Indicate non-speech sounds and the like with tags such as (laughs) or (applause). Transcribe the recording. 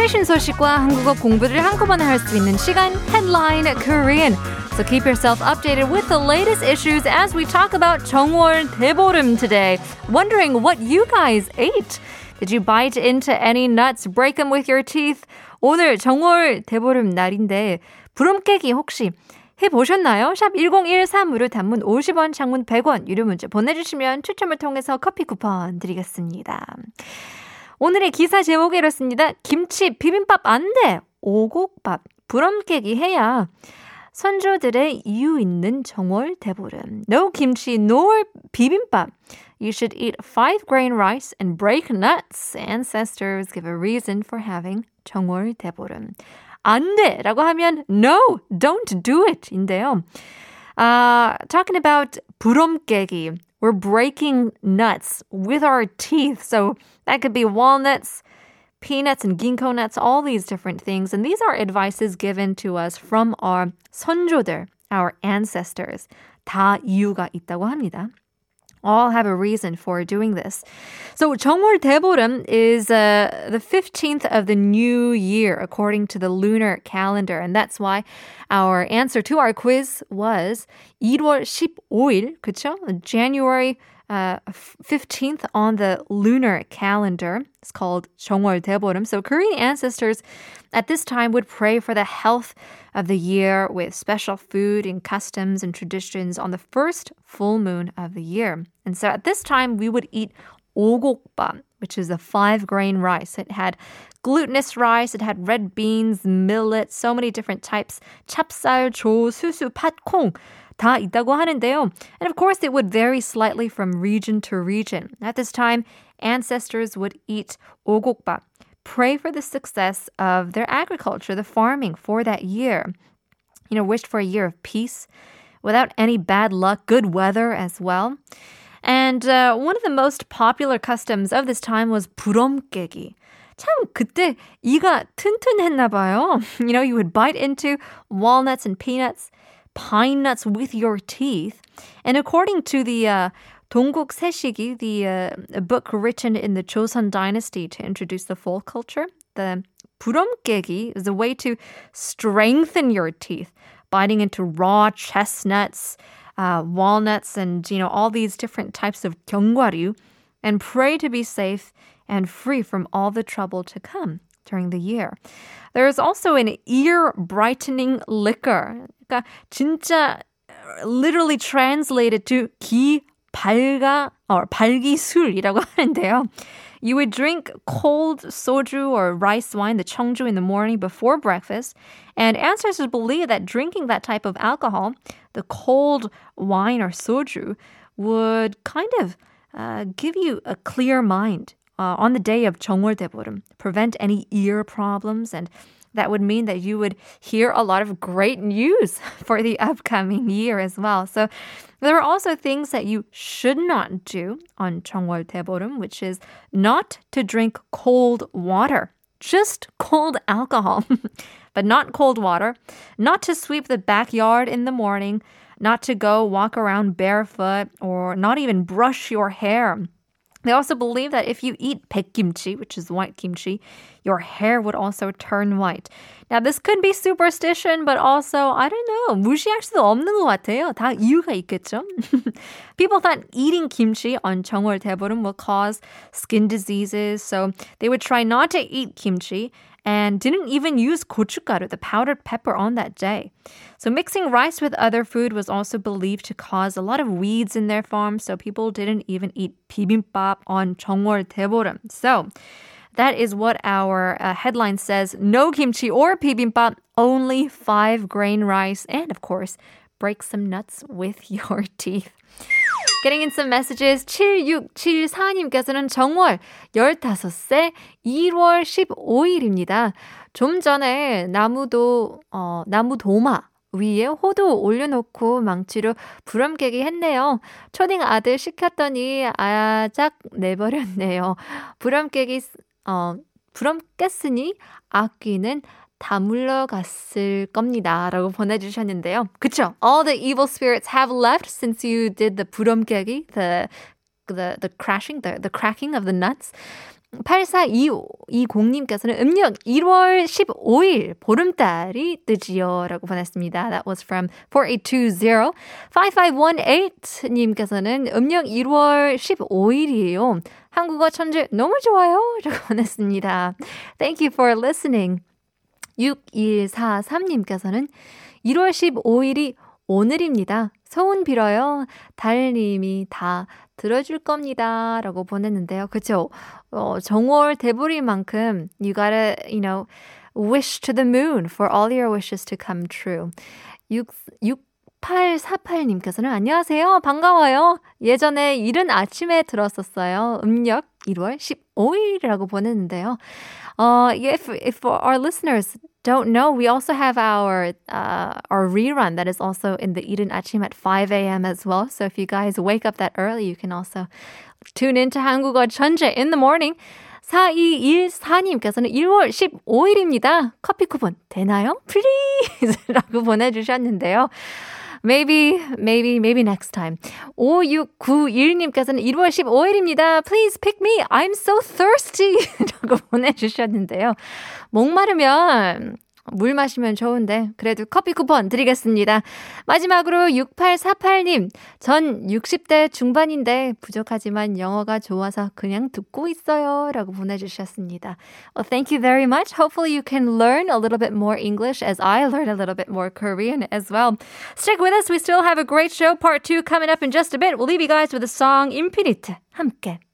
최신 소식과 한국어 공부를 한꺼번에 할 수 있는 시간 Headline Korean. So keep yourself updated with the latest issues as we talk about 정월 대보름 today. Wondering what you guys ate. Did you bite into any nuts, break them with your teeth? 오늘 정월 대보름 날인데 부름 깨기 혹시 해보셨나요? 샵 1013으로 단문 50원, 장문 100원, 유료 문자 보내주시면 추첨을 통해서 커피 쿠폰 드리겠습니다. 오늘의 기사 제목이 이렇습니다. 김치 비빔밥 안 돼! 오곡밥, 부럼 깨기 해야 선조들의 이유 있는 정월 대보름. No 김치, no 비빔밥. You should eat five grain rice and break nuts. Ancestors give a reason for having 정월 대보름. 안 돼! 라고 하면 no, don't do it! 인데요. Uh, talking about 부럼 깨기. We're breaking nuts with our teeth. So that could be walnuts, peanuts and ginkgo nuts, all these different things. And these are advices given to us from our 선조들, our ancestors. 다 이유가 있다고 합니다. All have a reason for doing this. So 정월 대보름 is uh, the 15th of the new year according to the lunar calendar. And that's why our answer to our quiz was 1월 15일, 그쵸? January uh, 15th on the lunar calendar. It's called 정월 대보름. So Korean ancestors at this time would pray for the health of the year with special food and customs and traditions on the first full moon of the year. And so at this time we would eat 오곡밥, which is a five grain rice. It had glutinous rice, it had red beans, millet, so many different types. 찹쌀, 조, 수수, 팥, 콩. 다 있다고 하는데요. And of course, it would vary slightly from region to region. At this time, ancestors would eat 오곡밥, pray for the success of their agriculture, the farming for that year. You know, wished for a year of peace without any bad luck, good weather as well. And uh, one of the most popular customs of this time was 부럼 깨기. 참 그때 이가 튼튼했나 봐요. (laughs) You know, you would bite into walnuts and peanuts pine nuts with your teeth. And according to the uh, Dongguk Seshigi, the uh, book written in the Joseon dynasty to introduce the folk culture, the 부럼깨기 is a way to strengthen your teeth, biting into raw chestnuts, uh, walnuts, and you know all these different types of 견과류, and pray to be safe and free from all the trouble to come during the year. There is also an ear brightening liquor. 그러니까 진짜 literally translated to 기 발가 or 발기술이라고 (laughs) 하는데요. You would drink cold soju or rice wine, the 청주, in the morning before breakfast. And ancestors believe that drinking that type of alcohol, the cold wine or soju, would kind of uh, give you a clear mind uh, on the day of 정월 대보름, prevent any ear problems and that would mean that you would hear a lot of great news (laughs) for the upcoming year as well. So there are also things that you should not do on Chongwol Taeborum, which is not to drink cold water, just cold (laughs) alcohol, but not cold water, not to sweep the backyard in the morning, not to go walk around barefoot, or not even brush your hair They also believe that if you eat 백김치, which is white kimchi, your hair would also turn white. Now, this could be superstition, but also, I don't know, 무시할 수도 없는 것 같아요. 다 이유가 있겠죠? (laughs) People thought eating kimchi on 정월 대보름 will cause skin diseases, so they would try not to eat kimchi and didn't even use gochugaru, the powdered pepper, on that day. So mixing rice with other food was also believed to cause a lot of weeds in their farm, so people didn't even eat bibimbap on Jeongwol Daeboreum. So that is what our uh, headline says. No kimchi or bibimbap, only five grain rice, and of course, break some nuts with (laughs) your teeth. Getting in some messages. 7674님께서는 정월 15세 1월 15일입니다. 좀 전에 나무도, 어, 나무 도마 위에 호두 올려놓고 망치로 부럼 깨기 했네요. 초딩 아들 시켰더니 아작 내버렸네요. 부럼 깨기, 어, 부럼 깼으니 악귀는 다 물러 갔을 겁니다. 라고 보내주셨는데요. 그쵸? All the evil spirits have left since you did the 부럼깨기, the, the, the crashing, the, the cracking of the nuts. 8420님께서는 음력 1월 15일 보름달이 뜨지요 라고 보냈습니다. That was from 4820. 5518님께서는 음력 1월 15일이에요. 한국어 천재 너무 좋아요 라고 보냈습니다. Thank you for listening. 6143님께서는 1월 15일이 오늘입니다. 소원 빌어요. 달님이 다 들어줄 겁니다. 라고 보냈는데요. 그쵸? 어, 정월 대보리만큼 you gotta, you know, wish to the moon for all your wishes to come true. 6, 6848님께서는 안녕하세요. 반가워요. 예전에 이른 아침에 들었었어요. 음력 1월 15일이라고 보냈는데요. Uh, if, if our listeners don't know, we also have our uh, our rerun that is also in the Eden Achim at 5 a.m. as well. So if you guys wake up that early, you can also tune into 한국어 천재 in the morning. 4214님께서는 1월 15일입니다. 커피 쿠폰 되나요? Please! 라고 (laughs) 보내주셨는데요. Maybe, maybe, maybe next time. 5691님께서는 1월 15일입니다. Please pick me. I'm so thirsty. 라고 보내주셨는데요. 목마르면 물 마시면 좋은데 그래도 커피 쿠폰 드리겠습니다. 마지막으로 6848님. 전 60대 중반인데 부족하지만 영어가 좋아서 그냥 듣고 있어요. 라고 보내주셨습니다. Well, thank you very much. Hopefully you can learn a little bit more English as I learn a little bit more Korean as well. Stick with us. We still have a great show. Part 2 coming up in just a bit. We'll leave you guys with a song Infinite. 함께.